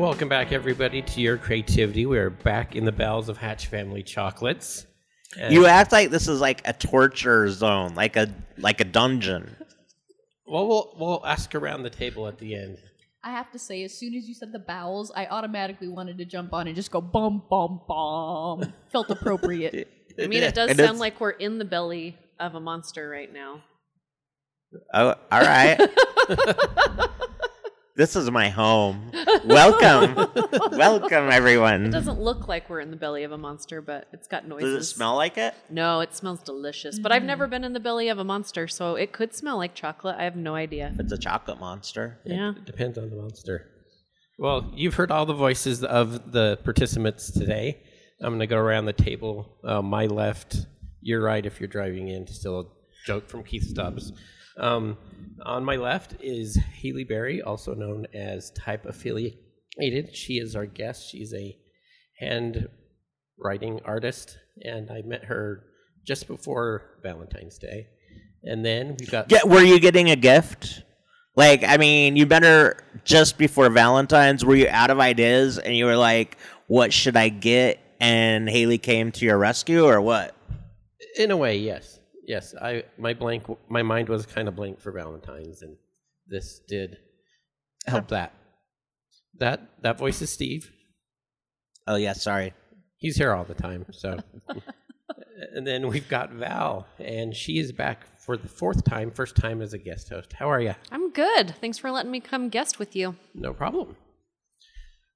Welcome back, everybody, to your creativity. We are back in the bells of Hatch Family Chocolates. And- You act like this is like a torture zone, like a like a dungeon. well, we'll we'll ask around the table at the end. I have to say, as soon as you said the bowels, I automatically wanted to jump on and just go bum bum bum. Felt appropriate. I mean, it does And sound it's- like we're in the belly of a monster right now. Oh, all right. this is my home. Welcome, welcome, everyone. It doesn't look like we're in the belly of a monster, but it's got noises. Does it smell like it? No, it smells delicious. But I've never been in the belly of a monster, so it could smell like chocolate. I have no idea. It's a chocolate monster. Yeah. It depends on the monster. Well, you've heard all the voices of the participants today. I'm going to go around the table. Uh, my left, your right if you're driving in. Still a joke from Keith Stubbs. Um, on my left is Haley Berry, also known as Type Affiliated. She is our guest. She's a hand writing artist, and I met her just before Valentine's Day. And then we got Yeah, were you getting a gift? Like, I mean, you better just before Valentine's. Were you out of ideas and you were like, "What should I get?" And Haley came to your rescue, or what? In a way, yes, yes. I my blank, my mind was kind of blank for Valentine's, and this did help that. That that voice is Steve. Oh yeah, sorry. He's here all the time. So, and then we've got Val, and she is back for the fourth time, first time as a guest host. How are you? I'm good. Thanks for letting me come guest with you. No problem.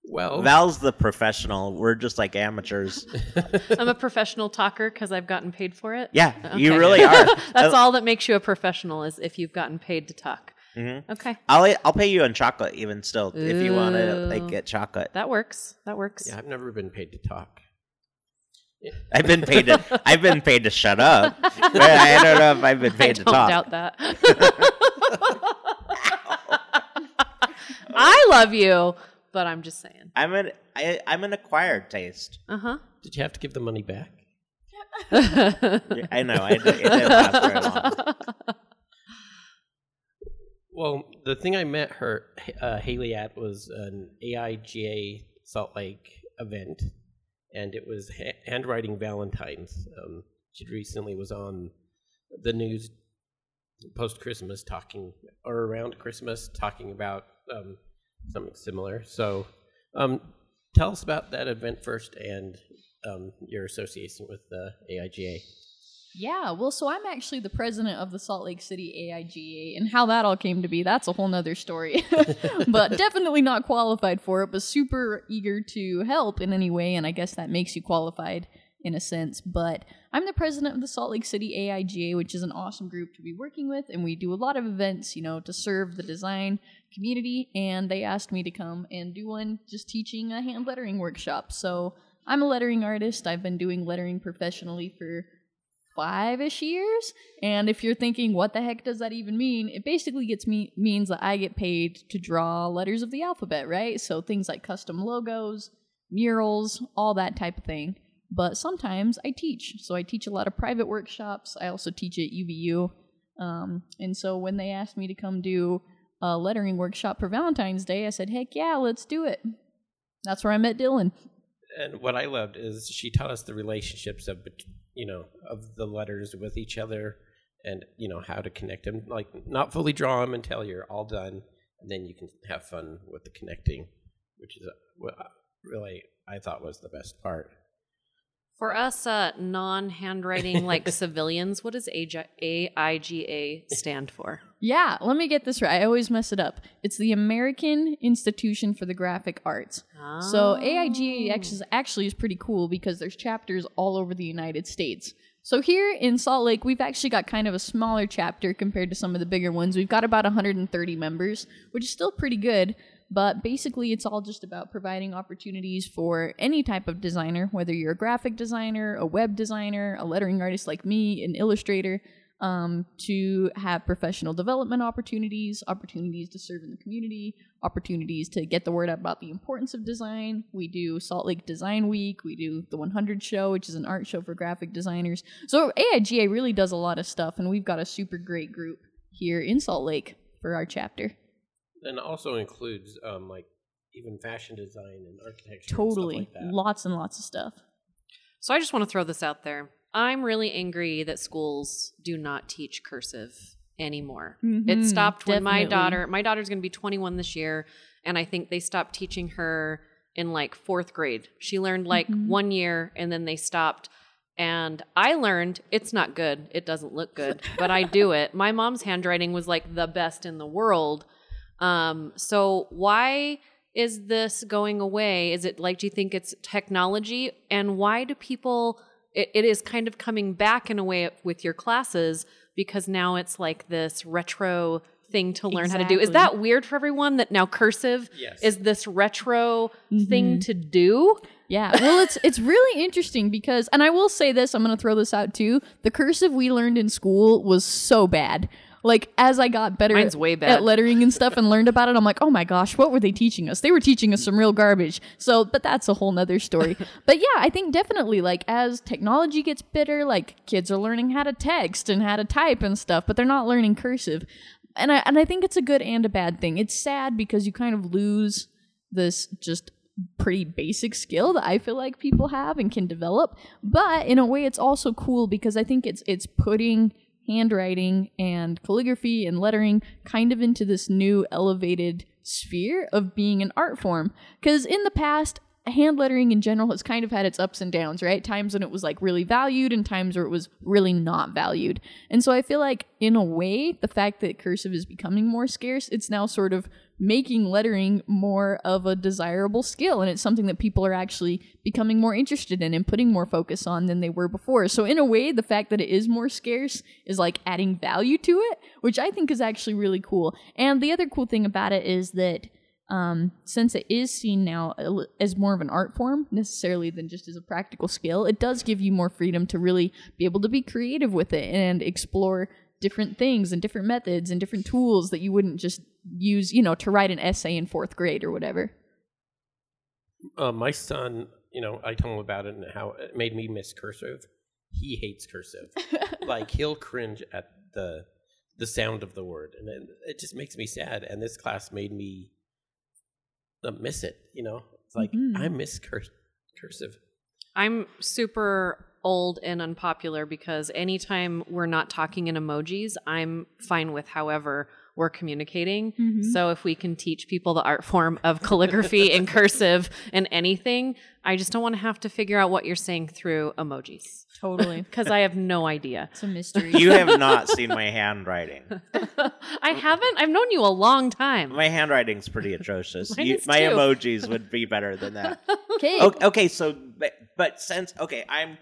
Well, Val's the professional. We're just like amateurs. I'm a professional talker because I've gotten paid for it. Yeah, you really are. That's Uh, all that makes you a professional is if you've gotten paid to talk. Mhm. Okay. I'll I'll pay you in chocolate even still if you want to like get chocolate. That works. That works. yeah, I've never been paid to talk. I've been paid to I've been paid to shut up. But I don't know if I've been I paid to don't talk. doubt that. I love you, but I'm just saying. I'm an I, I'm an acquired taste. Uh huh. Did you have to give the money back? I know. I, it didn't last very long. Well, the thing I met her, uh, Haley, at was an AIGA Salt Lake event, and it was ha- handwriting Valentines. Um, she recently was on the news post Christmas, talking or around Christmas, talking about um, something similar. So, um, tell us about that event first and um, your association with the AIGA. Yeah, well, so I'm actually the president of the Salt Lake City AIGA, and how that all came to be, that's a whole nother story. but definitely not qualified for it, but super eager to help in any way, and I guess that makes you qualified in a sense. But I'm the president of the Salt Lake City AIGA, which is an awesome group to be working with, and we do a lot of events, you know, to serve the design community, and they asked me to come and do one just teaching a hand lettering workshop. So I'm a lettering artist. I've been doing lettering professionally for five ish years. And if you're thinking, what the heck does that even mean? It basically gets me means that I get paid to draw letters of the alphabet, right? So things like custom logos, murals, all that type of thing. But sometimes I teach. So I teach a lot of private workshops. I also teach at UVU. Um, and so when they asked me to come do a lettering workshop for Valentine's Day, I said, heck yeah, let's do it. That's where I met Dylan. and what I loved is she taught us the relationships of you know of the letters with each other, and you know how to connect them. Like not fully draw them until you're all done, and then you can have fun with the connecting, which is uh, really I thought was the best part. For us uh, non handwriting like civilians, what does AIGA stand for? Yeah, let me get this right. I always mess it up. It's the American Institution for the Graphic Arts. So AIGA actually- actually is pretty cool because there's chapters all over the United States. So here in Salt Lake, we've actually got kind of a smaller chapter compared to some of the bigger ones. We've got about 130 members, which is still pretty good. But basically, it's all just about providing opportunities for any type of designer, whether you're a graphic designer, a web designer, a lettering artist like me, an illustrator, um, to have professional development opportunities, opportunities to serve in the community, opportunities to get the word out about the importance of design. We do Salt Lake Design Week. We do the 100 Show, which is an art show for graphic designers. So AIGA really does a lot of stuff, and we've got a super great group here in Salt Lake for our chapter. And also includes um, like even fashion design and architecture. Totally. and stuff like that. Lots and lots of stuff. So I just want to throw this out there. I'm really angry that schools do not teach cursive anymore. It Mhm, stopped when my daughter, my daughter's going to be 21 this year, and I think they stopped teaching her in like fourth grade. She learned like Mhm. one year, and then they stopped. And I learned it's not good. It doesn't look good, but I do it. My mom's handwriting was like the best in the world. Um, so why is this going away? Is it like, do you think it's technology? And why do people, it, it is kind of coming back in a way with your classes because now it's like this retro thing to learn how to do. Is that weird for everyone that now cursive Yes. is this retro Mm-hmm. thing to do? Yeah, well, it's it's really interesting because, and I will say this, I'm going to throw this out too. The cursive we learned in school was so bad. Like as I got better Mine's way bad. at lettering and stuff and learned about it, I'm like, oh my gosh, what were they teaching us? They were teaching us some real garbage. So, but that's a whole nother story. but yeah, I think definitely like as technology gets better, like kids are learning how to text and how to type and stuff, but they're not learning cursive. And I and I think it's a good and a bad thing. It's sad because you kind of lose this just pretty basic skill that I feel like people have and can develop. But in a way it's also cool because I think it's it's putting handwriting and calligraphy and lettering kind of into this new elevated sphere of being an art form. Cuz in the past hand lettering in general has kind of had its ups and downs, right? Times when it was like really valued and times where it was really not valued. And so I feel like in a way, the fact that cursive is becoming more scarce, it's now sort of making lettering more of a desirable skill and it's something that people are actually becoming more interested in and putting more focus on than they were before. So in a way, the fact that it is more scarce is like adding value to it, which I think is actually really cool. And the other cool thing about it is that um, since it is seen now as more of an art form necessarily than just as a practical skill, it does give you more freedom to really be able to be creative with it and explore different things and different methods and different tools that you wouldn't just use, you know, to write an essay in fourth grade or whatever. Uh, my son, you know, I told him about it and how it made me miss cursive. He hates cursive. like he'll cringe at the the sound of the word, and it, it just makes me sad. And this class made me uh, miss it. You know, it's like Mhm. I miss cur- cursive. I'm super old and unpopular because anytime we're not talking in emojis, I'm fine with however we're communicating. Mhm. So if we can teach people the art form of calligraphy and cursive and anything, I just don't want to have to figure out what you're saying through emojis Totally. because I have no idea. It's a mystery. You have not seen my handwriting. I haven't. I've known you a long time. My handwriting's pretty atrocious. You- my too. emojis would be better than that. okay. okay, okay, so but, but since okay, I'm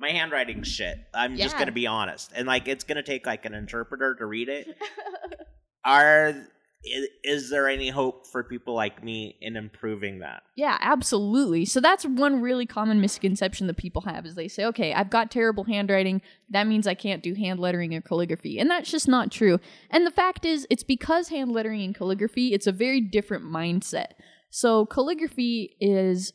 my handwriting shit. I'm just gonna be honest, and like it's gonna take like an interpreter to read it. Are is, is there any hope for people like me in improving that? Yeah, absolutely. So that's one really common misconception that people have is they say, "Okay, I've got terrible handwriting. That means I can't do hand lettering or calligraphy." And that's just not true. And the fact is, it's because hand lettering and calligraphy, it's a very different mindset. So calligraphy is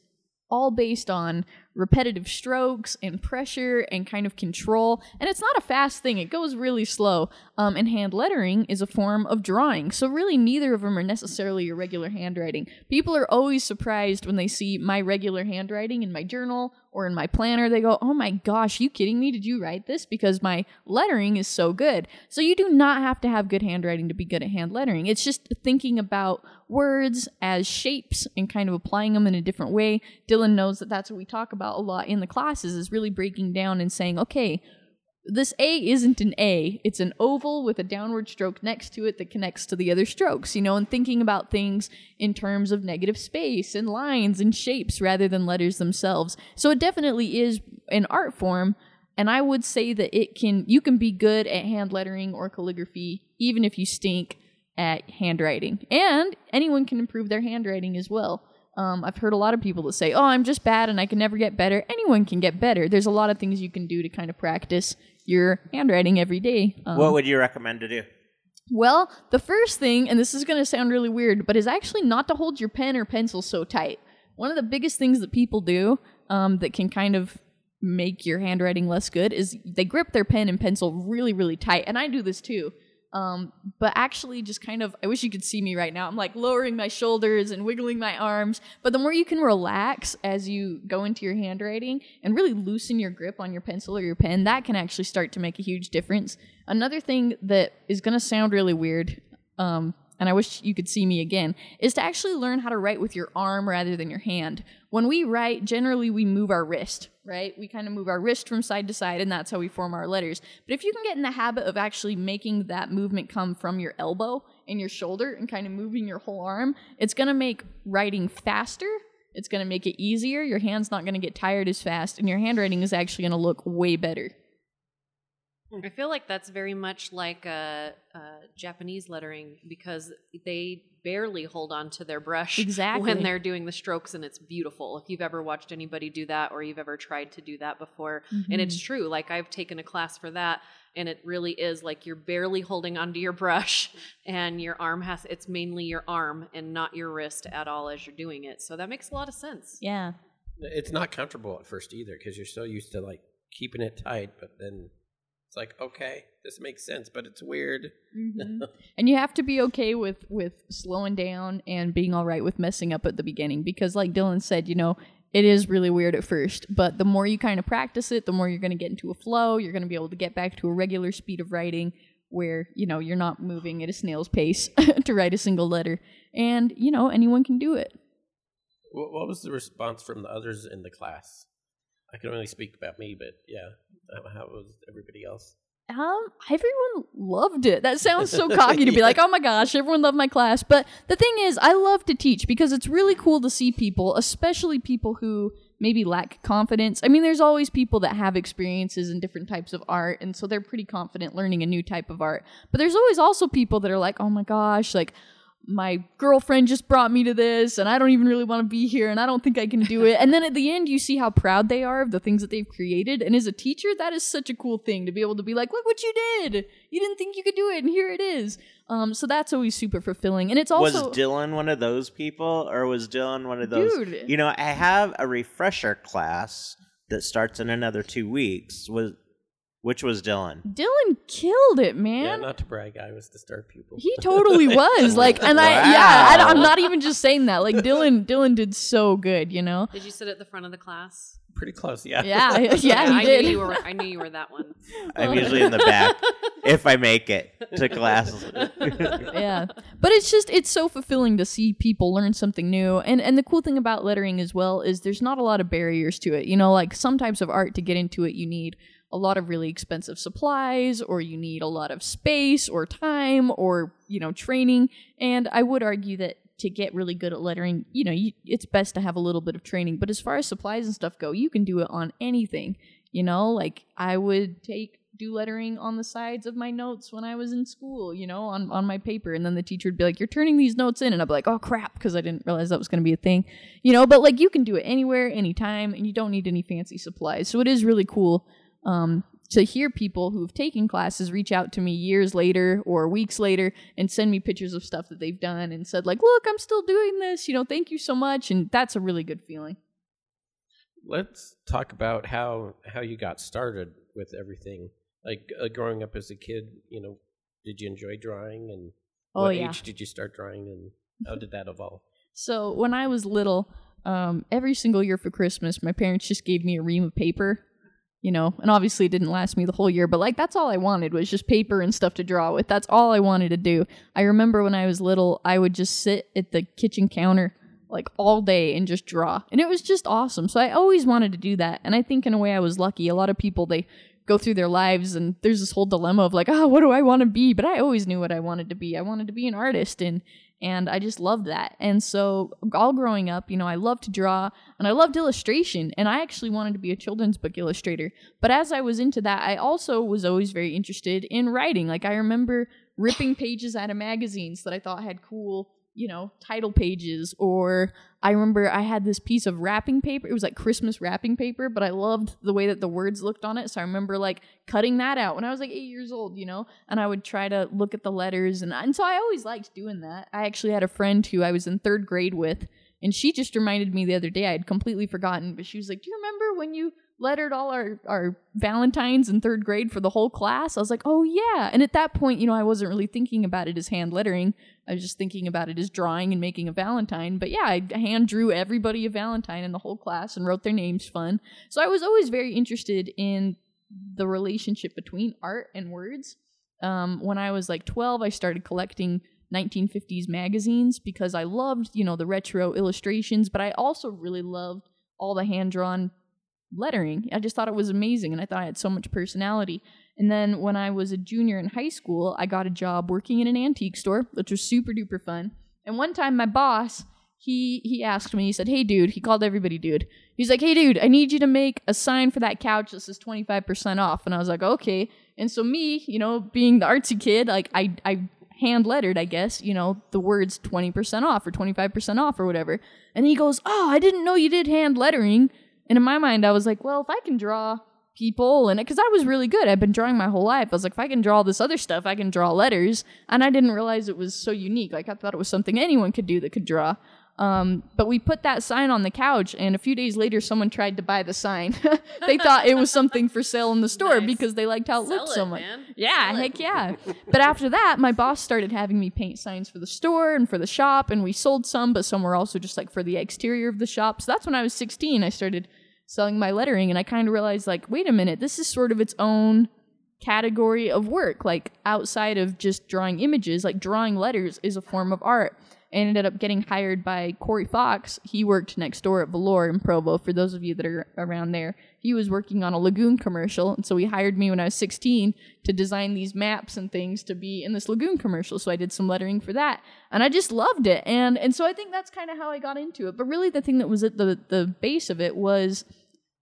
all based on repetitive strokes and pressure and kind of control. And it's not a fast thing, it goes really slow. Um, and hand lettering is a form of drawing. So, really, neither of them are necessarily your regular handwriting. People are always surprised when they see my regular handwriting in my journal or in my planner. They go, Oh my gosh, you kidding me? Did you write this? Because my lettering is so good. So, you do not have to have good handwriting to be good at hand lettering. It's just thinking about words as shapes and kind of applying them in a different way. Dylan knows that that's what we talk about a lot in the classes is really breaking down and saying, okay, this A isn't an A. It's an oval with a downward stroke next to it that connects to the other strokes, you know, and thinking about things in terms of negative space and lines and shapes rather than letters themselves. So it definitely is an art form. And I would say that it can, you can be good at hand lettering or calligraphy, even if you stink at handwriting. And anyone can improve their handwriting as well. Um, I've heard a lot of people that say, "Oh, I'm just bad and I can never get better." Anyone can get better. There's a lot of things you can do to kind of practice your handwriting every day. Um, What would you recommend to do? well, the first thing, and this is going to sound really weird, but is actually not to hold your pen or pencil so tight. One of the biggest things that people do um, that can kind of make your handwriting less good is they grip their pen and pencil really, really tight. And I do this too. Um, but actually, just kind of, I wish you could see me right now. I'm like lowering my shoulders and wiggling my arms. But the more you can relax as you go into your handwriting and really loosen your grip on your pencil or your pen, that can actually start to make a huge difference. Another thing that is going to sound really weird, um, and I wish you could see me again, is to actually learn how to write with your arm rather than your hand. When we write, generally we move our wrist, right? We kind of move our wrist from side to side, and that's how we form our letters. But if you can get in the habit of actually making that movement come from your elbow and your shoulder and kind of moving your whole arm, it's going to make writing faster. It's going to make it easier. Your hand's not going to get tired as fast, and your handwriting is actually going to look way better. I feel like that's very much like uh, uh, Japanese lettering because they barely hold on to their brush Exactly. when they're doing the strokes, and it's beautiful. If you've ever watched anybody do that, or you've ever tried to do that before, and it's true. Like I've taken a class for that, and it really is like you're barely holding onto your brush, and your arm has. It's mainly your arm and not your wrist at all as you're doing it. So that makes a lot of sense. Yeah. It's not comfortable at first either because you're so used to like keeping it tight, but then it's like, okay, this makes sense, but it's weird. Mhm. and you have to be okay with with slowing down and being all right with messing up at the beginning because like dylan said you know it is really weird at first but the more you kind of practice it the more you're going to get into a flow you're going to be able to get back to a regular speed of writing where you know you're not moving at a snail's pace to write a single letter and you know anyone can do it What, what was the response from the others in the class? I can only speak about me, but yeah, how- was everybody else? Um, everyone loved it. That sounds so cocky to be like, oh my gosh, everyone loved my class. But the thing is, I love to teach because it's really cool to see people, especially people who maybe lack confidence. I mean, there's always people that have experiences in different types of art, and so they're pretty confident learning a new type of art. But there's always also people that are like, oh my gosh, like, my girlfriend just brought me to this and I don't even really want to be here and I don't think I can do it. And then at the end you see how proud they are of the things that they've created. And as a teacher, that is such a cool thing to be able to be like, look what you did. You didn't think you could do it and here it is. Um, so that's always super fulfilling. And it's also was Dylan one of those people, or was Dylan one of those? Dude. You know, I have a refresher class that starts in another two weeks. Was which was Dylan? Dylan killed it, man. Yeah, not to brag, I was the star pupil. he totally was like, and I yeah, I, I'm not even just saying that. Like Dylan, Dylan did so good, you know. Did you sit at the front of the class? Pretty close, yeah. Yeah, yeah, I he did. knew you were. I knew you were that one. I'm usually in the back if I make it to class. yeah but it's just it's so fulfilling to see people learn something new and and the cool thing about lettering as well is there's not a lot of barriers to it you know like some types of art to get into it you need a lot of really expensive supplies or you need a lot of space or time or you know training and i would argue that to get really good at lettering you know you, it's best to have a little bit of training but as far as supplies and stuff go you can do it on anything you know like i would take do lettering on the sides of my notes when I was in school, you know, on, on my paper. And then the teacher would be like, You're turning these notes in. And I'd be like, Oh, crap, because I didn't realize that was going to be a thing, you know. But like, you can do it anywhere, anytime, and you don't need any fancy supplies. So it is really cool um, to hear people who have taken classes reach out to me years later or weeks later and send me pictures of stuff that they've done and said, like, Look, I'm still doing this, you know, thank you so much. And that's a really good feeling. Let's talk about how how you got started with everything. Like uh, growing up as a kid, you know, did you enjoy drawing and Oh, what yeah. age did you start drawing and how did that evolve? So when I was little, um, every single year for Christmas, my parents just gave me a ream of paper, you know, and obviously it didn't last me the whole year, but like that's all I wanted was just paper and stuff to draw with. That's all I wanted to do. I remember when I was little, I would just sit at the kitchen counter like all day and just draw. And it was just awesome. So I always wanted to do that. And I think in a way I was lucky. A lot of people they go through their lives and there's this whole dilemma of like, oh, what do I want to be? But I always knew what I wanted to be. I wanted to be an artist and and I just loved that. And so all growing up, you know, I loved to draw and I loved illustration and I actually wanted to be a children's book illustrator. But as I was into that, I also was always very interested in writing. Like I remember ripping pages out of magazines that I thought had cool you know, title pages, or I remember I had this piece of wrapping paper. It was like Christmas wrapping paper, but I loved the way that the words looked on it. So I remember like cutting that out when I was like eight years old, you know, and I would try to look at the letters. And, and so I always liked doing that. I actually had a friend who I was in third grade with, and she just reminded me the other day, I had completely forgotten, but she was like, Do you remember when you lettered all our, our Valentines in third grade for the whole class. I was like, oh yeah. And at that point, you know, I wasn't really thinking about it as hand lettering. I was just thinking about it as drawing and making a Valentine. But yeah, I hand drew everybody a Valentine in the whole class and wrote their names fun. So I was always very interested in the relationship between art and words. Um, when I was like 12, I started collecting 1950s magazines because I loved, you know, the retro illustrations, but I also really loved all the hand drawn lettering. I just thought it was amazing and I thought I had so much personality. And then when I was a junior in high school, I got a job working in an antique store, which was super duper fun. And one time my boss, he he asked me, he said, Hey dude, he called everybody dude. He's like, Hey dude, I need you to make a sign for that couch that says 25% off. And I was like, Okay. And so me, you know, being the artsy kid, like I I hand lettered, I guess, you know, the words 20% off or 25% off or whatever. And he goes, Oh, I didn't know you did hand lettering. And in my mind, I was like, well, if I can draw people and because I was really good, I've been drawing my whole life. I was like, if I can draw this other stuff, I can draw letters. And I didn't realize it was so unique. Like I thought it was something anyone could do that could draw. Um, but we put that sign on the couch, and a few days later, someone tried to buy the sign. they thought it was something for sale in the store Nice. because they liked how it Sell looked so much. man. Yeah, Sell it. heck yeah. but after that, my boss started having me paint signs for the store and for the shop, and we sold some, but some were also just like for the exterior of the shop. So that's when I was 16. I started selling my lettering, and I kind of realized, like, wait a minute, this is sort of its own category of work. Like, outside of just drawing images, like, drawing letters is a form of art. Ended up getting hired by Corey Fox. He worked next door at Velour in Provo. For those of you that are around there, he was working on a Lagoon commercial, and so he hired me when I was 16 to design these maps and things to be in this Lagoon commercial. So I did some lettering for that, and I just loved it. And and so I think that's kind of how I got into it. But really, the thing that was at the the base of it was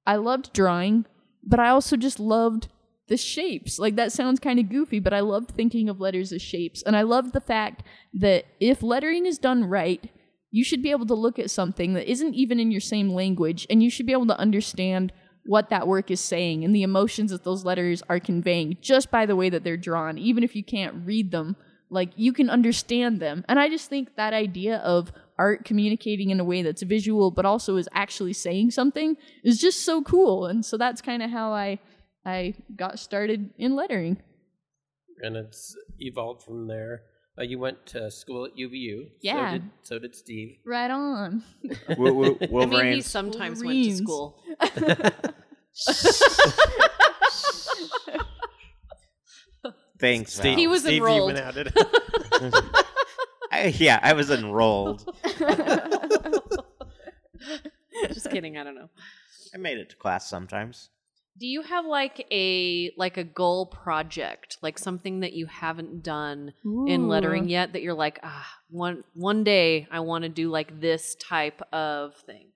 I loved drawing, but I also just loved the shapes. Like that sounds kind of goofy, but I loved thinking of letters as shapes. And I loved the fact that if lettering is done right, you should be able to look at something that isn't even in your same language and you should be able to understand what that work is saying and the emotions that those letters are conveying just by the way that they're drawn, even if you can't read them. Like you can understand them. And I just think that idea of art communicating in a way that's visual but also is actually saying something is just so cool. And so that's kind of how I I got started in lettering. and it's evolved from there. Uh, you went to school at UVU. Yeah. So did, so did Steve. Right on. Wo- wo- I mean, he Wolverines. sometimes went to Wolverines. school. Thanks, Val. He was Steve, you enrolled. went out it. I, yeah, I was enrolled. Just kidding. I don't know. I made it to class sometimes. Do you have like a like a goal project, like something that you haven't done in lettering yet that you're like, ah, one one day I want to do like this type of thing.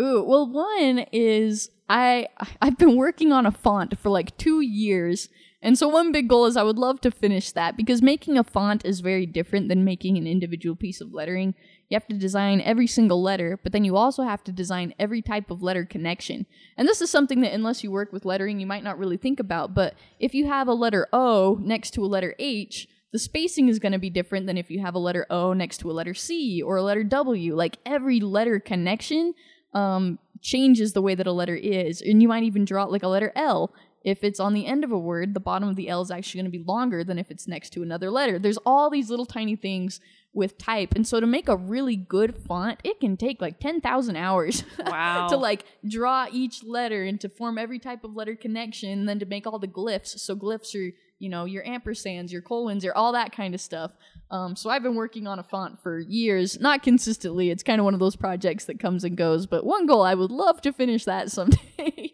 Ooh, well, one is I I've been working on a font for like two years, and so one big goal is I would love to finish that because making a font is very different than making an individual piece of lettering. You have to design every single letter, but then you also have to design every type of letter connection. And this is something that unless you work with lettering, you might not really think about. But if you have a letter O next to a letter H, the spacing is going to be different than if you have a letter O next to a letter C or a letter W. Like every letter connection um, changes the way that a letter is. And you might even draw it like a letter L. If it's on the end of a word, the bottom of the L is actually going to be longer than if it's next to another letter. There's all these little tiny things with type. And so to make a really good font, it can take like 10,000 hours. Wow. to like draw each letter and to form every type of letter connection, and then to make all the glyphs. So glyphs are, you know, your ampersands, your colons, your all that kind of stuff. Um, so I've been working on a font for years, not consistently. It's kind of one of those projects that comes and goes. But one goal, I would love to finish that someday.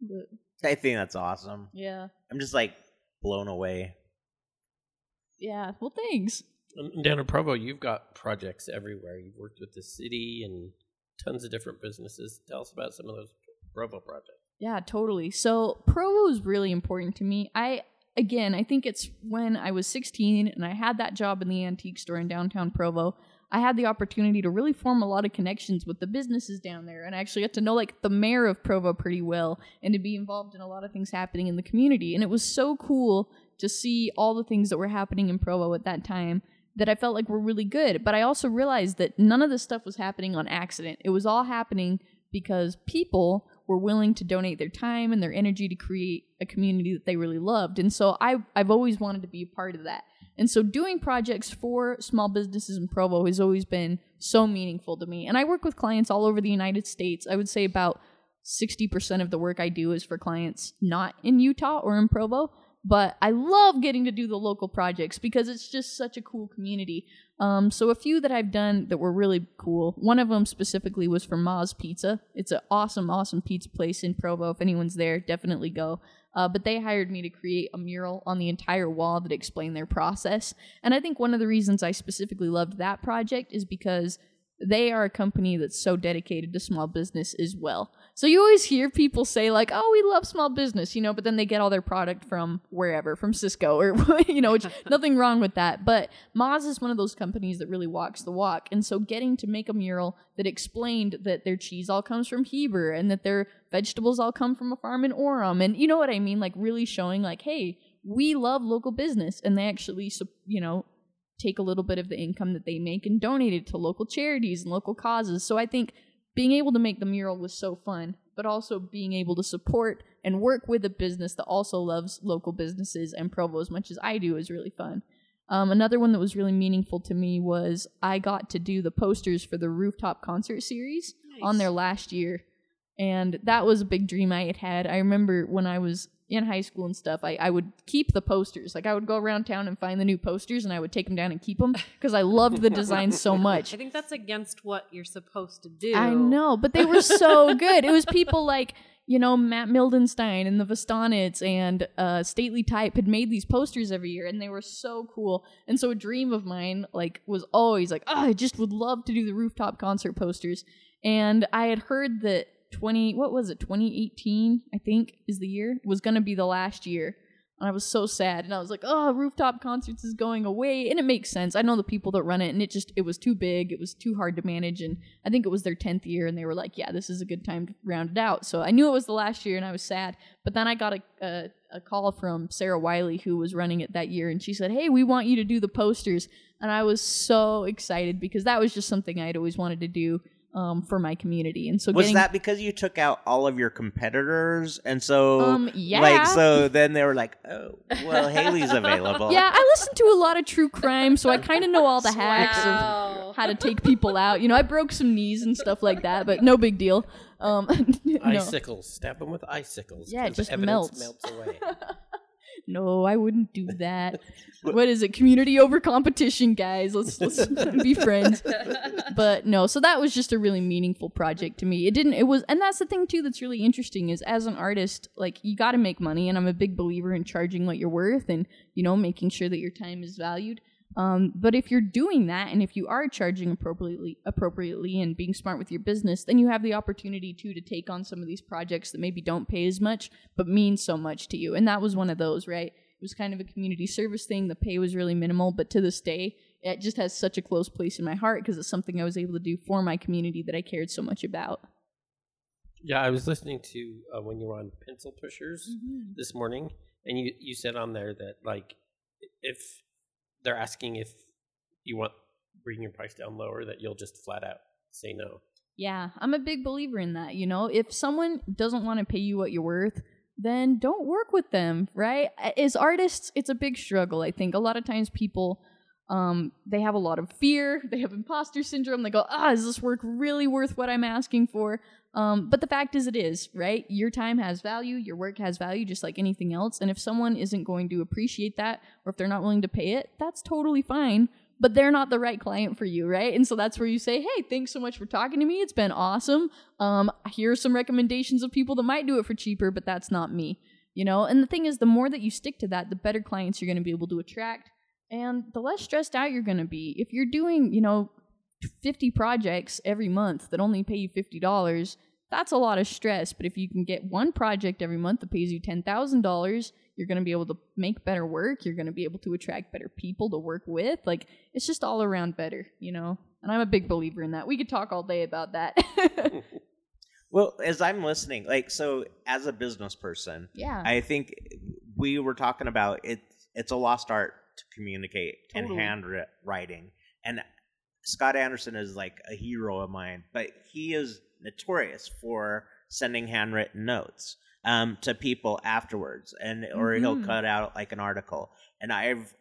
but I think that's awesome. yeah, I'm just like blown away. yeah. Well, thanks. And Down in Provo, you've got projects everywhere. You've worked with the city and tons of different businesses. Tell us about some of those Provo projects. Yeah, totally. So Provo is really important to me. I again, I think it's when I was 16 and I had that job in the antique store in downtown Provo. I had the opportunity to really form a lot of connections with the businesses down there and I actually got to know like the mayor of Provo pretty well and to be involved in a lot of things happening in the community. And it was so cool to see all the things that were happening in Provo at that time that I felt like were really good. But I also realized that none of this stuff was happening on accident. It was all happening because people were willing to donate their time and their energy to create a community that they really loved. And so I I've always wanted to be a part of that. And so doing projects for small businesses in Provo has always been so meaningful to me. And I work with clients all over the United States. I would say about 60% of the work I do is for clients not in Utah or in Provo. But I love getting to do the local projects because it's just such a cool community. Um, so a few that I've done that were really cool. One of them specifically was for Ma's Pizza. It's an awesome, awesome pizza place in Provo. If anyone's there, definitely go. Uh, but they hired me to create a mural on the entire wall that explained their process. And I think one of the reasons I specifically loved that project is because they are a company that's so dedicated to small business as well. So you always hear people say like, "Oh, we love small business," you know, but then they get all their product from wherever, from Sysco or you know, which nothing wrong with that. But Moz is one of those companies that really walks the walk. And so getting to make a mural that explained that their cheese all comes from Heber and that their vegetables all come from a farm in Orem and you know what I mean, like really showing like, "Hey, we love local business," and they actually, you know, take a little bit of the income that they make and donate it to local charities and local causes. So I think being able to make the mural was so fun, but also being able to support and work with a business that also loves local businesses and Provo as much as I do is really fun. Um, another one that was really meaningful to me was I got to do the posters for the rooftop concert series Nice. on there last year. And that was a big dream I had had. I remember when I was in high school and stuff, I, I would keep the posters. Like I would go around town and find the new posters and I would take them down and keep them because I loved the design so much. I think that's against what you're supposed to do. I know, but they were so good. It was people like, you know, Matt Mildenstein and the Vestonites and uh, Stately Type had made these posters every year and they were so cool. And so a dream of mine, like, was always like, oh, I just would love to do the rooftop concert posters. And I had heard that 20, what was it, 2018, I think is the year, was to be the last year. And I was so sad. And I was like, oh, rooftop concerts is going away. And it makes sense. I know the people that run it, and it just, it was too big. It was too hard to manage. And I think it was their 10th year, and they were like, yeah, this is a good time to round it out. So I knew it was the last year, and I was sad. But then I got a, a, a call from Sarah Wiley, who was running it that year, and she said, hey, we want you to do the posters. And I was so excited because that was just something I'd always wanted to do um, for my community. And so Was getting, that because you took out all of your competitors, and so Um, yeah. like so then they were like, oh, well, Haley's available. Yeah, I listen to a lot of true crime, so I kind of know all the hacks of how to take people out. You know, I broke some knees and stuff like that, but no big deal. Um, no. Icicles. Stab them with icicles. Yeah, it 'cause just evidence melts. away. no, I wouldn't do that. what is it? Community over competition, guys. Let's let's be friends. But no, so that was just a really meaningful project to me. It didn't. It was, and that's the thing too. That's really interesting is as an artist, like you got to make money, and I'm a big believer in charging what you're worth, and you know making sure that your time is valued. Um, but if you're doing that, and if you are charging appropriately, appropriately, and being smart with your business, then you have the opportunity too to take on some of these projects that maybe don't pay as much, but mean so much to you. And that was one of those, right? It was kind of a community service thing. The pay was really minimal, but to this day, it just has such a close place in my heart because it's something I was able to do for my community that I cared so much about. Yeah, I was listening to uh, when you were on Pencil Pushers Mm-hmm. this morning, and you you said on there that like if they're asking if you want bring your price down lower, that you'll just flat out say no. Yeah, I'm a big believer in that. You know, if someone doesn't want to pay you what you're worth, then don't work with them, right? As artists, it's a big struggle. I think a lot of times people um, they have a lot of fear. They have imposter syndrome. They go, ah, is this work really worth what I'm asking for? Um, but the fact is, it is, right? Your time has value. Your work has value, just like anything else. And if someone isn't going to appreciate that, or if they're not willing to pay it, that's totally fine. But they're not the right client for you, right? And so that's where you say, hey, thanks so much for talking to me. It's been awesome. Um, here are some recommendations of people that might do it for cheaper, but that's not me, you know? And the thing is, the more that you stick to that, the better clients you're going to be able to attract and the less stressed out you're going to be. If you're doing, you know, 50 projects every month that only pay you $50, that's a lot of stress. But if you can get one project every month that pays you $10,000, you're going to be able to make better work. You're going to be able to attract better people to work with. Like, it's just all around better, you know? And I'm a big believer in that. We could talk all day about that. Well, as I'm listening, like so, as a business person, yeah. I think we were talking about it. It's a lost art to communicate Totally. and handwriting. And Scott Anderson is like a hero of mine, but he is notorious for sending handwritten notes um, to people afterwards, and or he'll Mhm. cut out like an article. And I've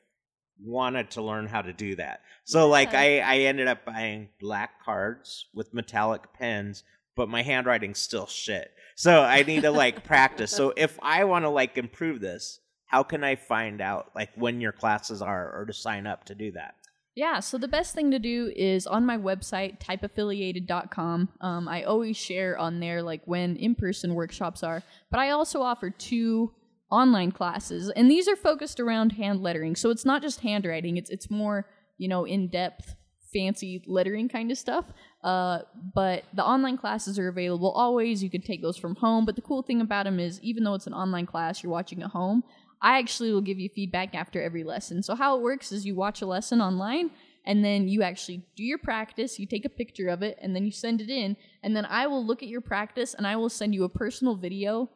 wanted to learn how to do that. So like I I ended up buying black cards with metallic pens, but my handwriting's still shit. So I need to like practice. So if I want to like improve this, how can I find out like when your classes are or to sign up to do that? Yeah, so the best thing to do is on my website, typeaffiliated.com. Um, I always share on there like when in person workshops are, but I also offer two online classes, and these are focused around hand lettering. So it's not just handwriting; it's it's more you know in depth, fancy lettering kind of stuff. Uh, but the online classes are available always. You can take those from home. But the cool thing about them is, even though it's an online class, you're watching at home. I actually will give you feedback after every lesson. So how it works is you watch a lesson online and then you actually do your practice, you take a picture of it and then you send it in and then I will look at your practice and I will send you a personal video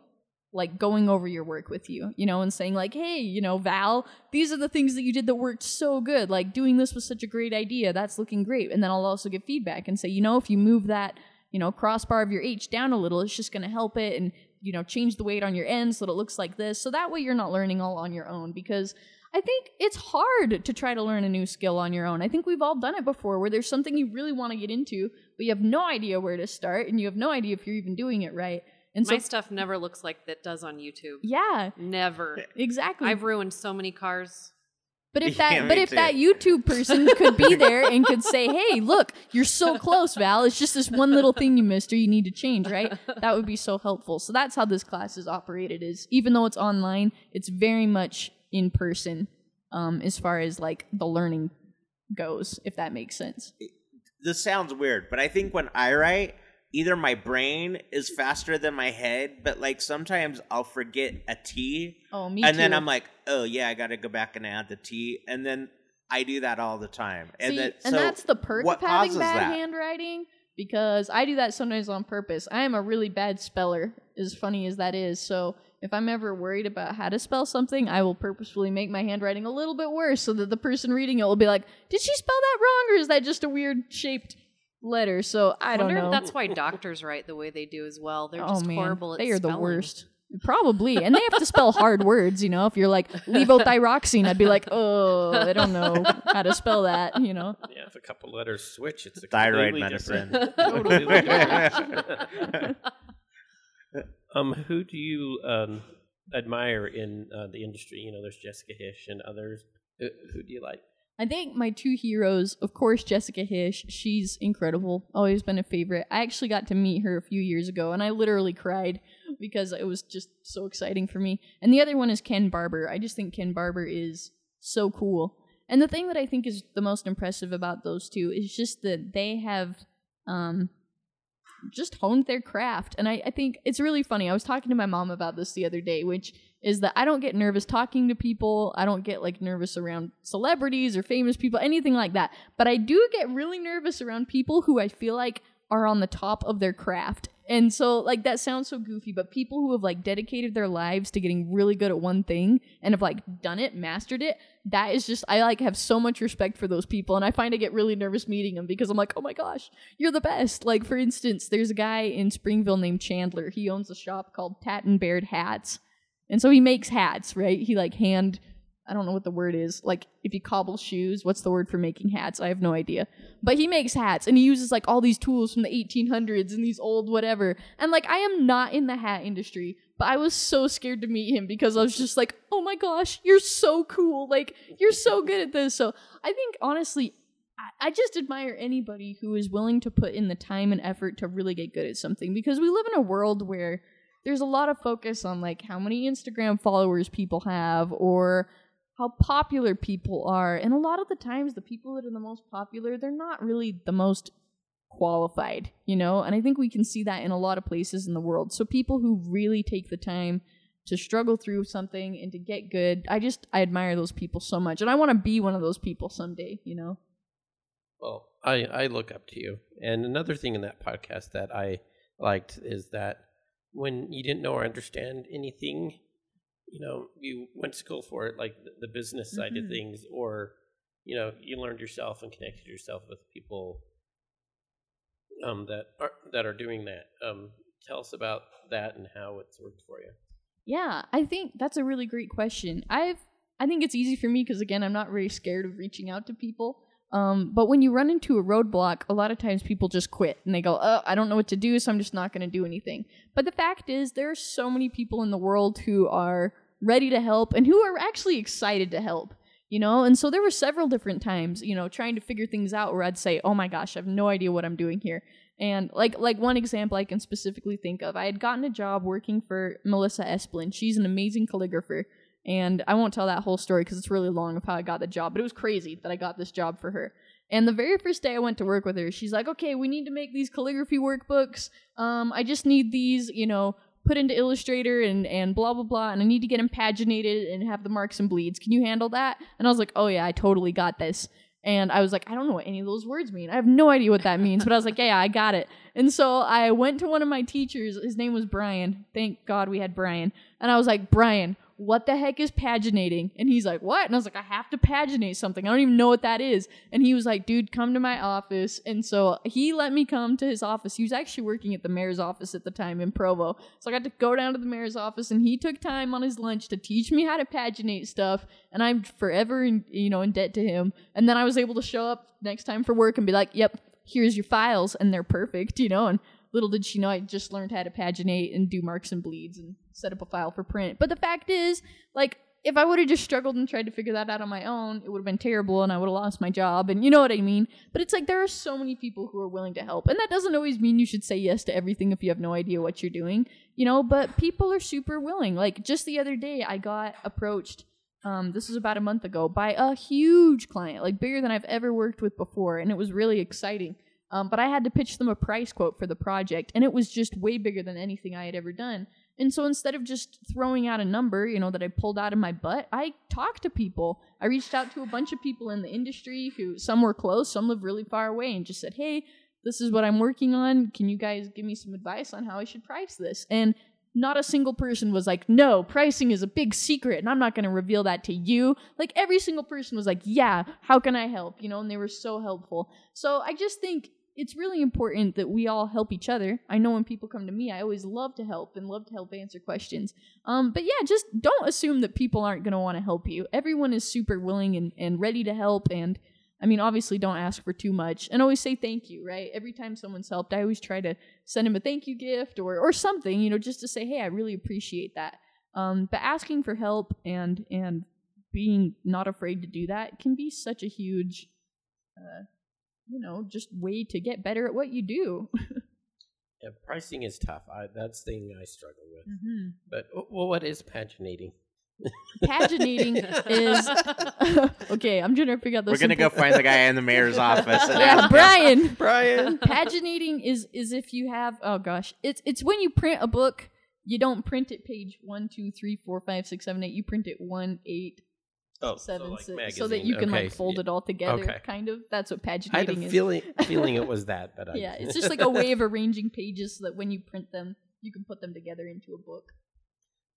like going over your work with you, you know, and saying like, "Hey, you know, Val, these are the things that you did that worked so good. Like doing this was such a great idea. That's looking great." And then I'll also give feedback and say, "You know, if you move that, you know, crossbar of your H down a little, it's just going to help it and you know, change the weight on your end so that it looks like this. So that way you're not learning all on your own because I think it's hard to try to learn a new skill on your own. I think we've all done it before where there's something you really want to get into, but you have no idea where to start and you have no idea if you're even doing it right. And so My stuff never looks like that does on YouTube. yeah, Never. exactly. I've ruined so many cars. But if Yeah, that but me if too. that YouTube person could be there and could say, "Hey, look, you're so close, Val. It's just this one little thing you missed or you need to change, right?" That would be so helpful. So that's how this class is operated is even though it's online, it's very much in person um as far as like the learning goes, if that makes sense. This sounds weird, but I think when I write, either my brain is faster than my head, but like sometimes I'll forget a T Oh, me and then. I'm like, oh yeah, I got to go back and add the T, and then I do that all the time. And See, that, and so that's the perk of having bad that? handwriting because I do that sometimes on purpose. I am a really bad speller, as funny as that is. So if I'm ever worried about how to spell something, I will purposefully make my handwriting a little bit worse so that the person reading it will be like, "Did she spell that wrong, or is that just a weird shaped letter?" So I don't wonder know. if that's why doctors write the way they do as well. They're oh just man, horrible at they are the worst. Probably, and they have to spell hard words. You know, if you're like levothyroxine, I'd be like, "Oh, I don't know how to spell that." You know. Yeah, if a couple letters switch, it's a Thyroid completely medicine. totally um, who do you um, admire in uh, the industry? You know, there's Jessica Hische and others. Who, who do you like? I think my two heroes, of course, Jessica Hische. She's incredible. Always been a favorite. I actually got to meet her a few years ago, and I literally cried because it was just so exciting for me. And the other one is Ken Barber. I just think Ken Barber is so cool. And the thing that I think is the most impressive about those two is just that they have um, just honed their craft. And I, I think it's really funny. I was talking to my mom about this the other day, which is that I don't get nervous talking to people. I don't get like nervous around celebrities or famous people, anything like that. But I do get really nervous around people who I feel like are on the top of their craft. And so like that sounds so goofy, but people who have like dedicated their lives to getting really good at one thing and have like done it, mastered it, that is just I like have so much respect for those people and I find I get really nervous meeting them because I'm like, "Oh my gosh, you're the best." Like for instance, there's a guy in Springville named Chandler. He owns a shop called Tat and Baird Hats. And so he makes hats, right? He like hand I don't know what the word is. Like if you cobble shoes, what's the word for making hats? I have no idea. But he makes hats and he uses like all these tools from the 1800s and these old whatever. And like I am not in the hat industry, but I was so scared to meet him because I was just like, "Oh my gosh, you're so cool. Like you're so good at this." So, I think honestly I- I just admire anybody who is willing to put in the time and effort to really get good at something because we live in a world where there's a lot of focus on like how many Instagram followers people have or how popular people are. And a lot of the times the people that are the most popular, they're not really the most qualified, you know? And I think we can see that in a lot of places in the world. So people who really take the time to struggle through something and to get good, I just I admire those people so much. And I want to be one of those people someday, you know? Well, I, I look up to you. And another thing in that podcast that I liked is that when you didn't know or understand anything, you know, you went to school for it, like the, the business side of Mhm. things, or, you know, you learned yourself and connected yourself with people um, that are that are doing that. Um, tell us about that and how it's worked for you. Yeah, I think that's a really great question. I've I think it's easy for me because again, I'm not very scared of reaching out to people. Um, but when you run into a roadblock, a lot of times people just quit and they go, "Oh, I don't know what to do, so I'm just not going to do anything." But the fact is, there are so many people in the world who are ready to help and who are actually excited to help. You know, and so there were several different times, you know, trying to figure things out where I'd say, "Oh my gosh, I have no idea what I'm doing here." And like like one example I can specifically think of, I had gotten a job working for Melissa Esplin. She's an amazing calligrapher, and I won't tell that whole story because it's really long of how I got the job. But it was crazy that I got this job for her. And the very first day I went to work with her, she's like, "Okay, we need to make these calligraphy workbooks. Um, I just need these, you know, put into Illustrator and and blah blah blah, and I need to get them paginated and have the marks and bleeds. Can you handle that?" And I was like, "Oh yeah, I totally got this." And I was like, I don't know what any of those words mean. I have no idea what that means. But I was like, yeah, yeah, I got it. And so I went to one of my teachers. His name was Brian. Thank God we had Brian. And I was like, Brian, what the heck is paginating? And he's like, what? And I was like, I have to paginate something. I don't even know what that is. And he was like, dude, come to my office. And so he let me come to his office. He was actually working at the mayor's office at the time in Provo. So I got to go down to the mayor's office and he took time on his lunch to teach me how to paginate stuff. And I'm forever, in, you know, in debt to him. And then I was able to show up next time for work and be like, yep, here's your files. And they're perfect, you know, and little did she know I just learned how to paginate and do marks and bleeds and set up a file for print. But the fact is, like, if I would have just struggled and tried to figure that out on my own, it would have been terrible and I would have lost my job. And you know what I mean? But it's like there are so many people who are willing to help. And that doesn't always mean you should say yes to everything if you have no idea what you're doing, you know, but people are super willing. Like just the other day, I got approached. Um, this was about a month ago by a huge client, like bigger than I've ever worked with before, and it was really exciting. Um, but I had to pitch them a price quote for the project, and it was just way bigger than anything I had ever done. And so instead of just throwing out a number, you know, that I pulled out of my butt, I talked to people. I reached out to a bunch of people in the industry who some were close, some live really far away, and just said, hey, this is what I'm working on. Can you guys give me some advice on how I should price this? And not a single person was like, no, pricing is a big secret and I'm not going to reveal that to you. Like every single person was like, yeah, how can I help? You know, and they were so helpful. So I just think it's really important that we all help each other. I know when people come to me, I always love to help and love to help answer questions. Um, but yeah, just don't assume that people aren't going to want to help you. Everyone is super willing and, and ready to help. And I mean, obviously, don't ask for too much and always say thank you, right? Every time someone's helped, I always try to send him a thank you gift or, or something, you know, just to say, hey, I really appreciate that. Um, but asking for help and, and being not afraid to do that can be such a huge, uh, you know, just way to get better at what you do. Yeah, pricing is tough. I, that's the thing I struggle with. mm-hmm. But well, what is paginating? Paginating is okay. I'm trying to figure out the. We're gonna go find the guy in the mayor's office. Yeah. Brian. Brian. Paginating is is if you have oh gosh, it's it's when you print a book. You don't print it page one, two, three, four, five, six, seven, eight. You print it one, eight, Oh, seven, like six, so that you can Okay, like fold yeah. it all together. Okay. Kind of. That's what paginating I had a is. feeling feeling it was that, but I, yeah, it's just like a way of arranging pages so that when you print them, you can put them together into a book.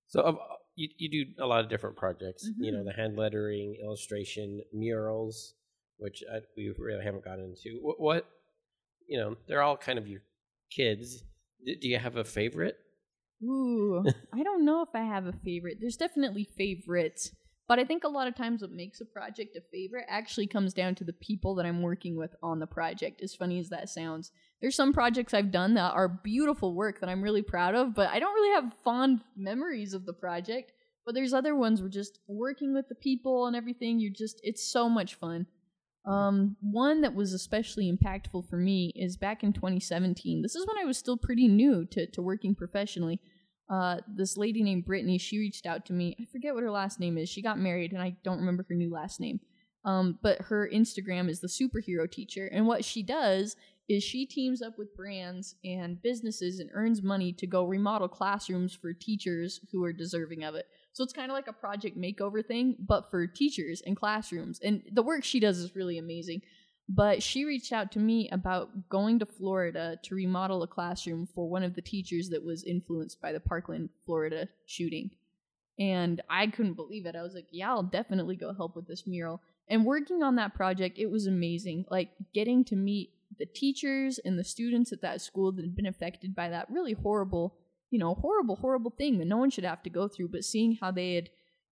So uh, you you do a lot of different projects. You Mm-hmm. know, the hand lettering, illustration, murals, which I, we really haven't gotten into. What, what you know, they're all kind of your kids. D- do you have a favorite? Ooh, I don't know if I have a favorite. There's definitely favorites, but I think a lot of times what makes a project a favorite actually comes down to the people that I'm working with on the project. As funny as that sounds, there's some projects I've done that are beautiful work that I'm really proud of, but I don't really have fond memories of the project. But there's other ones where just working with the people and everything, you just it's so much fun. Um, one that was especially impactful for me is back in 2017. This is when I was still pretty new to, to working professionally. Uh, this lady named Brittany, she reached out to me. I forget what her last name is. She got married, and I don't remember her new last name. Um, but her Instagram is the superhero teacher, and what she does is she teams up with brands and businesses and earns money to go remodel classrooms for teachers who are deserving of it. So it's kind of like a project makeover thing, but for teachers and classrooms. And the work she does is really amazing. But she reached out to me about going to Florida to remodel a classroom for one of the teachers that was influenced by the Parkland, Florida shooting. And I couldn't believe it. I was like, yeah, I'll definitely go help with this mural. And working on that project, it was amazing. Like getting to meet the teachers and the students at that school that had been affected by that really horrible, you know, horrible, horrible thing that no one should have to go through, but seeing how they had,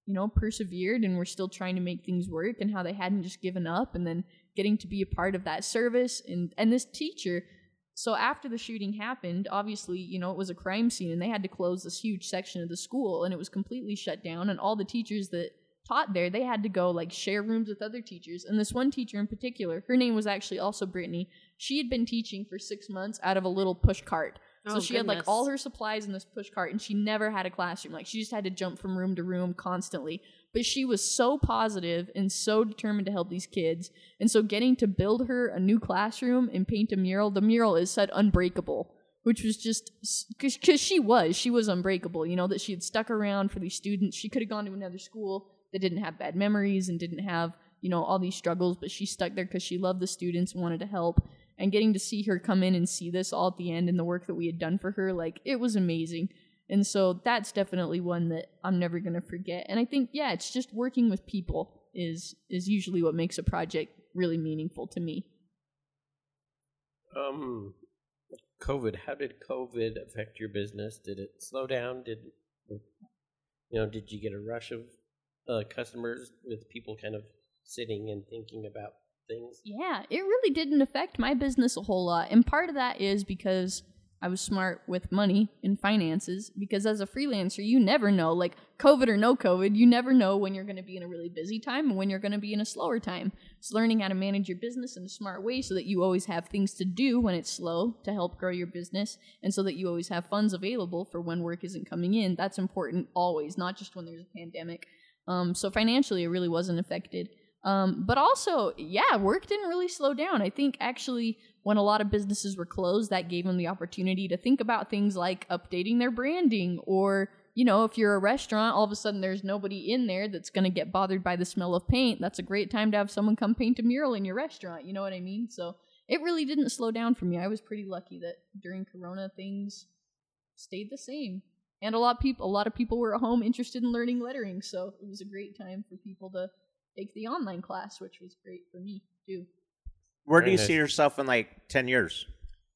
you know, persevered and were still trying to make things work and how they hadn't just given up and then getting to be a part of that service and and this teacher. So after the shooting happened obviously you know it was a crime scene and they had to close this huge section of the school and it was completely shut down and all the teachers that taught there they had to go like share rooms with other teachers. And this one teacher in particular her name was actually also brittany. She had been teaching for six months out of a little push cart. So Oh, she had like all her supplies in this push cart and she never had a classroom. Like she just had to jump from room to room constantly but she was so positive and so determined to help these kids. And so getting to build her a new classroom and paint a mural the mural is said unbreakable which was just because she was she was unbreakable you know that she had stuck around for these students. She could have gone to another school that didn't have bad memories and didn't have you know all these struggles but she stuck there because she loved the students and wanted to help. And getting to see her come in and see this all at the end and the work that we had done for her like it was amazing and so that's definitely one that i'm never going to forget and i think yeah it's just working with people is is usually what makes a project really meaningful to me Um, COVID. How did COVID affect your business? Did it slow down? Did you know? Did you get a rush of uh, customers with people kind of sitting and thinking about things? Yeah, it really didn't affect my business a whole lot. And part of that is because I was smart with money and finances. Because as a freelancer, you never know, like COVID or no COVID, you never know when you're going to be in a really busy time and when you're going to be in a slower time. It's learning how to manage your business in a smart way so that you always have things to do when it's slow to help grow your business and so that you always have funds available for when work isn't coming in. That's important always, not just when there's a pandemic. Um, so financially, it really wasn't affected. Um, but also, yeah, work didn't really slow down. I think actually, when a lot of businesses were closed, that gave them the opportunity to think about things like updating their branding or you know, if you're a restaurant, all of a sudden there's nobody in there that's going to get bothered by the smell of paint. That's a great time to have someone come paint a mural in your restaurant. You know what I mean? So it really didn't slow down for me. I was pretty lucky that during Corona things stayed the same. And a lot of people, a lot of people were at home interested in learning lettering, so it was a great time for people to take the online class, which was great for me too. Where do you nice. see yourself in like 10 years?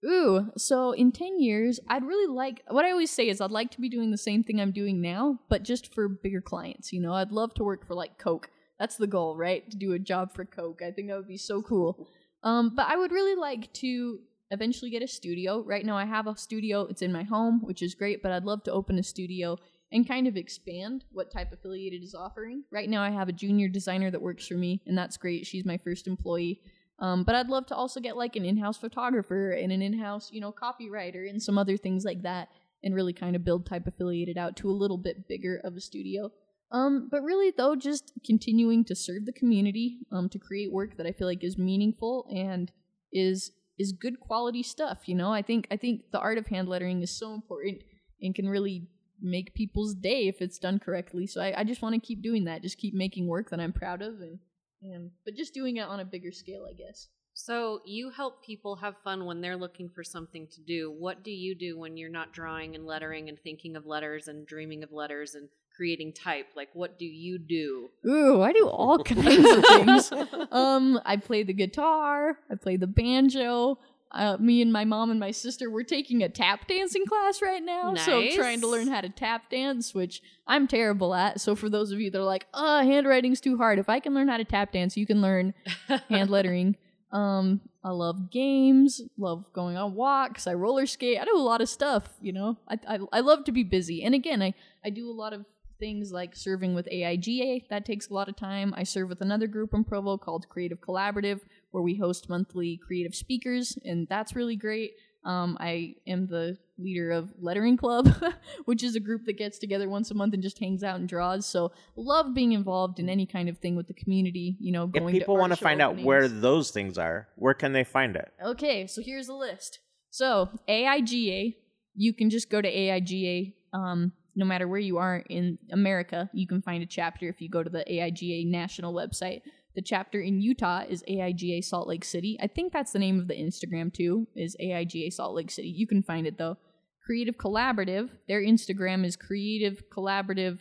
Ooh, so in 10 years, I'd really like what I always say is I'd like to be doing the same thing I'm doing now, but just for bigger clients. You know, I'd love to work for like Coke. That's the goal, right? To do a job for Coke. I think that would be so cool. Um, but I would really like to eventually get a studio. Right now, I have a studio, it's in my home, which is great, but I'd love to open a studio and kind of expand what type affiliated is offering. Right now, I have a junior designer that works for me, and that's great. She's my first employee. Um, but I'd love to also get like an in-house photographer and an in-house, you know, copywriter and some other things like that, and really kind of build type affiliated out to a little bit bigger of a studio. Um, but really though, just continuing to serve the community, um, to create work that I feel like is meaningful and is is good quality stuff. You know, I think I think the art of hand lettering is so important and can really make people's day if it's done correctly. So I, I just want to keep doing that, just keep making work that I'm proud of and and but just doing it on a bigger scale, I guess. So you help people have fun when they're looking for something to do. What do you do when you're not drawing and lettering and thinking of letters and dreaming of letters and creating type? Like what do you do? Ooh, I do all kinds of things. Um, I play the guitar, I play the banjo. Uh, me and my mom and my sister we're taking a tap dancing class right now, so Nice. trying to learn how to tap dance, which I'm terrible at. So for those of you that are like, "Uh, handwriting's too hard," if I can learn how to tap dance, you can learn hand lettering. Um, I love games, love going on walks. I roller skate. I do a lot of stuff. You know, I I, I love to be busy. And again, I I do a lot of things like serving with AIGA. That takes a lot of time. I serve with another group in Provo called Creative Collaborative, where we host monthly creative speakers, and that's really great. Um, I am the leader of Lettering Club, which is a group that gets together once a month and just hangs out and draws. So love being involved in any kind of thing with the community. You know, going. If people to want to find out where those things are, where can they find it? Okay, so here's the list. So AIGA, you can just go to AIGA. Um, no matter where you are in America, you can find a chapter if you go to the AIGA national website. The chapter in Utah is AIGA Salt Lake City. I think that's the name of the Instagram too, is AIGA Salt Lake City. You can find it though. Creative Collaborative, their Instagram is Creative Collaborative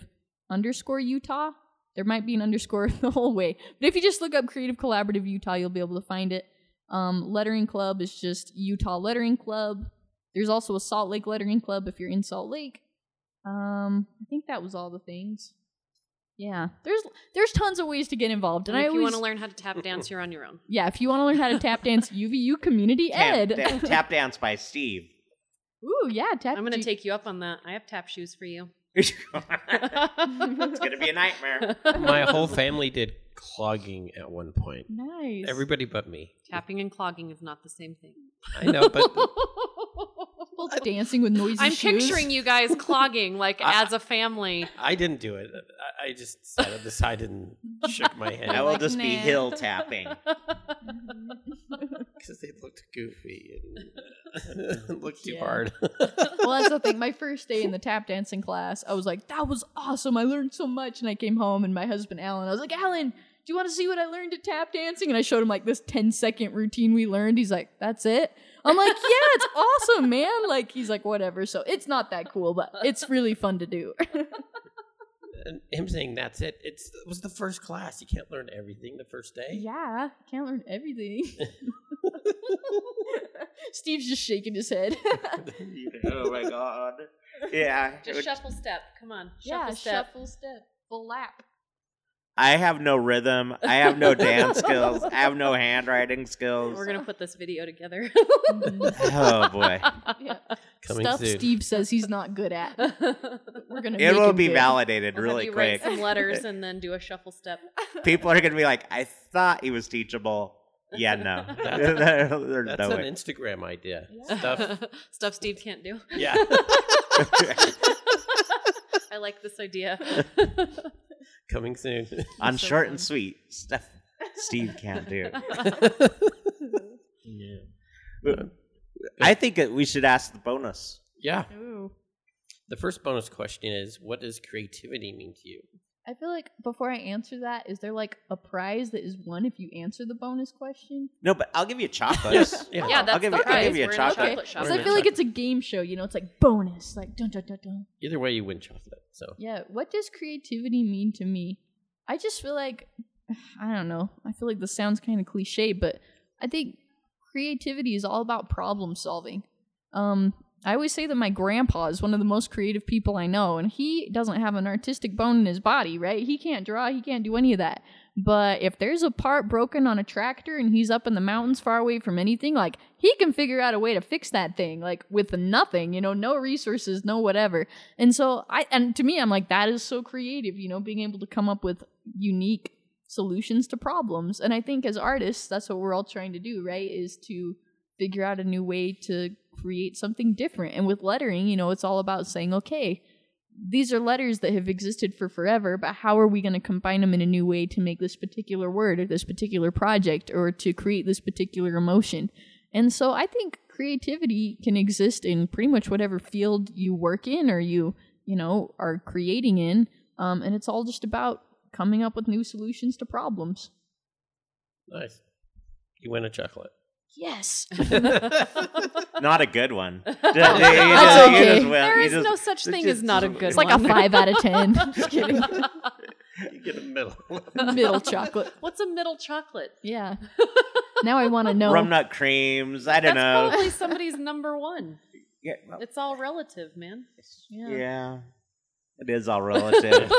underscore Utah. There might be an underscore the whole way. But if you just look up Creative Collaborative Utah, you'll be able to find it. Um, lettering club is just Utah Lettering Club. There's also a Salt Lake Lettering Club if you're in Salt Lake. Um, I think that was all the things. Yeah, there's there's tons of ways to get involved, and And I if you want to learn how to tap dance, you're on your own. yeah, if you want to learn how to tap dance, UVU Community Tap, Ed. da- tap dance by Steve. Ooh, yeah, tap. I'm going to do- take you up on that. I have tap shoes for you. it's gonna be a nightmare. My whole family did clogging at one point. Nice. Everybody but me. Tapping and clogging is not the same thing. I know, but Well, dancing with noisy I'm shoes. picturing you guys clogging like I- as a family. I didn't do it. I, I just sat on the side and shook my head I will just be nah. hill tapping. because they looked goofy and looked too Yeah. hard. well, that's the thing. My first day in the tap dancing class, I was like, that was awesome. I learned so much. And I came home and my husband, Alan, I was like, Alan, do you want to see what I learned at tap dancing? And I showed him like this 10 second routine we learned. He's like, that's it? I'm like, yeah, it's awesome, man. Like, he's like, whatever. So it's not that cool, but it's really fun to do. and him saying that's it. It's, it was the first class. You can't learn everything the first day. yeah, can't learn everything. Steve's just shaking his head. oh my god. Yeah. Just shuffle step. Come on. Shuffle yeah, step. shuffle step, full lap. I have no rhythm. I have no dance skills. I have no handwriting skills. We're going to put this video together. Oh boy. Yeah. Coming Stuff soon. Steve says he's not good at. We're gonna. It make will him be good. validated We'll really you quick. write some letters and then do a shuffle step. People are gonna be like, I thought he was teachable. Yeah, no. That's- That's no an way. Instagram idea. Yeah. Stuff. Stuff Steve can't do. Yeah. I like this idea. Coming soon. On So short fun. and sweet. Stuff Steve can't do. yeah. I think we should ask the bonus. Yeah. Ooh. The first bonus question is what does creativity mean to you? I feel like before I answer that, is there like a prize that is won if you answer the bonus question? No, but I'll give you chocolates. Yeah. Yeah, that's I'll give the you- I'll give you a We're in chocolate. Okay, chocolate shop. because I feel like it's a game show. You know, it's like bonus, like dun dun dun dun. Either way, you win chocolate. So Yeah. What does creativity mean to me? I just feel like I don't know. I feel like this sounds kind of cliche, but I think creativity is all about problem solving. Um, I always say that my grandpa is one of the most creative people I know, and he doesn't have an artistic bone in his body, right? He can't draw, he can't do any of that. But if there's a part broken on a tractor and he's up in the mountains far away from anything, like he can figure out a way to fix that thing, like with nothing, you know, no resources, no whatever. And so I and to me I'm like that is so creative, you know, being able to come up with unique solutions to problems. And I think as artists, that's what we're all trying to do, right? Is to figure out a new way to create something different. And with lettering, you know, it's all about saying, okay, these are letters that have existed for forever, but how are we going to combine them in a new way to make this particular word or this particular project or to create this particular emotion? And so I think creativity can exist in pretty much whatever field you work in or you, you know, are creating in. Um, and it's all just about coming up with new solutions to problems. nice. You win a chocolate. Yes. Not a good one. That's That's okay. There is no such thing as not a good one. It's like a five out of ten. Just kidding. You get a middle. Middle chocolate. What's a middle chocolate? Yeah. Now I want to know. Rum nut creams. I don't That's know. probably somebody's number one. Yeah, well, It's all relative, man. Yeah. yeah. It is all relative.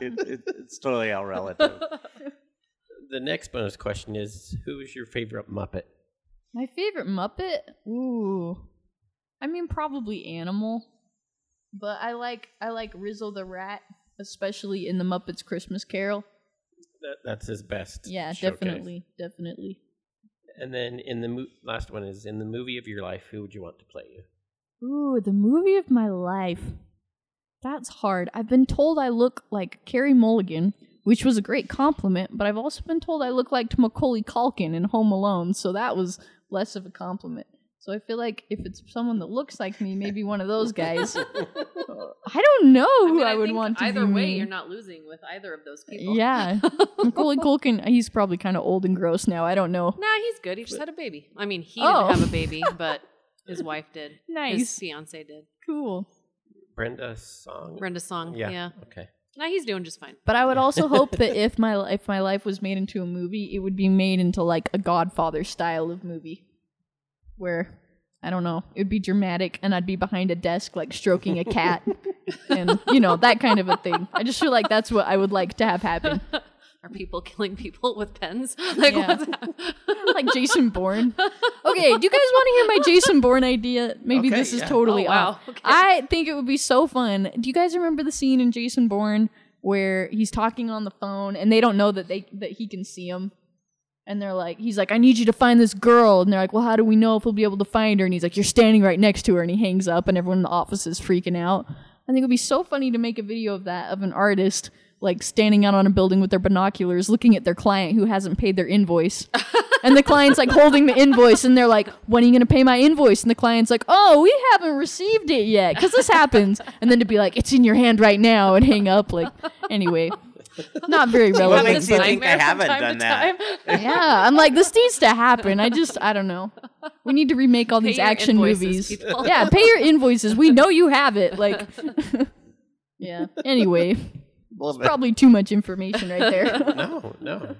it, it, it's totally all relative. The next bonus question is who is your favorite Muppet? My favorite Muppet? Ooh. I mean probably Animal. But I like I like Rizzo the Rat, especially in the Muppets Christmas Carol. That, that's his best. Yeah, showcase. definitely. Definitely. And then in the mo- last one is in the movie of your life, who would you want to play you? Ooh, the movie of my life. That's hard. I've been told I look like Carey Mulligan, which was a great compliment, but I've also been told I look like Macaulay Culkin in Home Alone, so that was less of a compliment. So I feel like if it's someone that looks like me, maybe one of those guys. I don't know I, who mean, I, I would want to either be Either way, me. you're not losing with either of those people. Yeah, Macaulay Culkin. He's probably kind of old and gross now. I don't know. Nah, he's good. He just had a baby. I mean, he Oh. didn't have a baby, but his wife did. Nice. His fiance did. cool. Brenda Song? Brenda Song. Yeah. Yeah. Okay. Nah, he's doing just fine. But I would also hope that if my if my life was made into a movie, it would be made into like a Godfather style of movie, where I don't know, it would be dramatic, and I'd be behind a desk like stroking a cat, and you know that kind of a thing. I just feel like that's what I would like to have happen, Are people killing people with pens? Like Yeah. what's that? like Jason Bourne. Okay, do you guys want to hear my Jason Bourne idea? Maybe Okay, this is yeah. totally Oh, wow. off. Okay. I think it would be so fun. Do you guys remember the scene in Jason Bourne where he's talking on the phone and they don't know that they that he can see him? And they're like, he's like, I need you to find this girl. And they're like, well, how do we know if we'll be able to find her? And he's like, you're standing right next to her. And he hangs up, and everyone in the office is freaking out. I think it would be so funny to make a video of that, of an artist like standing out on a building with their binoculars looking at their client who hasn't paid their invoice. and the client's like holding the invoice, and they're like, when are you going to pay my invoice? And the client's like, oh, we haven't received it yet, because this happens. And then to be like, it's in your hand right now, and hang up. Like, anyway, not very What relevant. makes you think I haven't done that? yeah, I'm like, this needs to happen. I just, I don't know. We need to remake all Pay these action invoices, movies. people. Yeah, pay your invoices. We know you have it. Like, yeah. Anyway, Love it. probably too much information right there. No, no.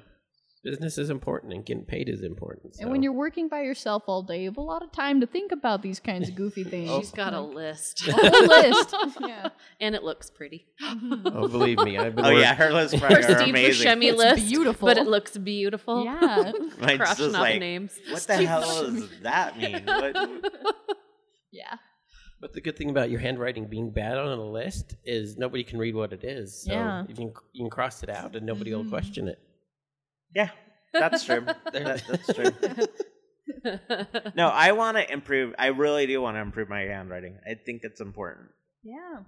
Business is important and getting paid is important. And when you're working by yourself all day, you have a lot of time to think about these kinds of goofy things. She's got a oh. list. a whole list. Yeah. and it looks pretty. oh, believe me, I've been. Oh work- yeah, her list Her are Steve amazing. Buscemi It's list. beautiful. But it looks beautiful. Yeah. Mine's Crossing just off like, names. what the hell does that mean? What, Yeah. But the good thing about your handwriting being bad on a list is nobody can read what it is. So Yeah. you can you can cross it out and nobody will mm-hmm. question it. yeah, that's true. That- that's true. No, I want to improve. I really do want to improve my handwriting. I think it's important. Yeah.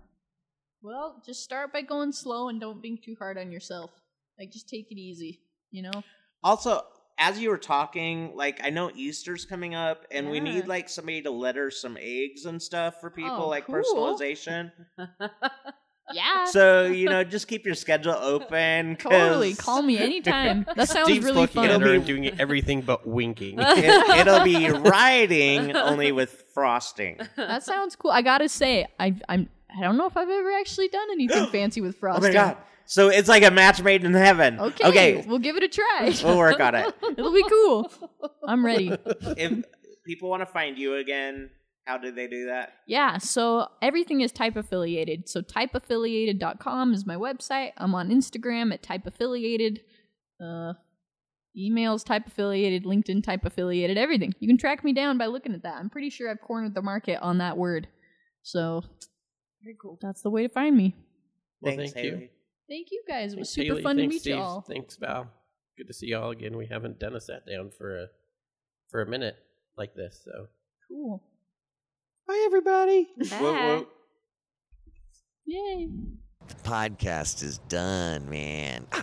Well, just start by going slow and don't be too hard on yourself. Like, just take it easy, you know? Also, as you were talking, like I know Easter's coming up, and we need like somebody to litter some eggs and stuff for oh, people, Oh, like cool. personalization. Yeah. So you know, just keep your schedule open. totally. Call me anytime. That sounds Steve's really looking fun. at her It'll be- doing everything but winking. It, it'll be writing only with frosting. That sounds cool. I gotta say, I I'm I don't know if I've ever actually done anything fancy with Oh frosting. my god! So it's like a match made in heaven. Okay, Okay, we'll give it a try. we'll work on it. It'll be cool. I'm ready. If people want to find you again, how do they do that? Yeah, so everything is type affiliated. So typeaffiliated.com is my website. I'm on Instagram at type affiliated. Uh emails type affiliated, LinkedIn type affiliated, everything. You can track me down by looking at that. I'm pretty sure I've cornered the market on that word. So very cool. That's the way to find me. Well, Thanks, thank you. Haley. Thank you guys. It was Thanks, super Haley. fun Thanks, to meet Steve. you all. Thanks, Val. Good to see y'all again. We haven't done a sat down for a for a minute like this. So Cool. bye, everybody. Whoop, whoop. Yay. The podcast is done, man.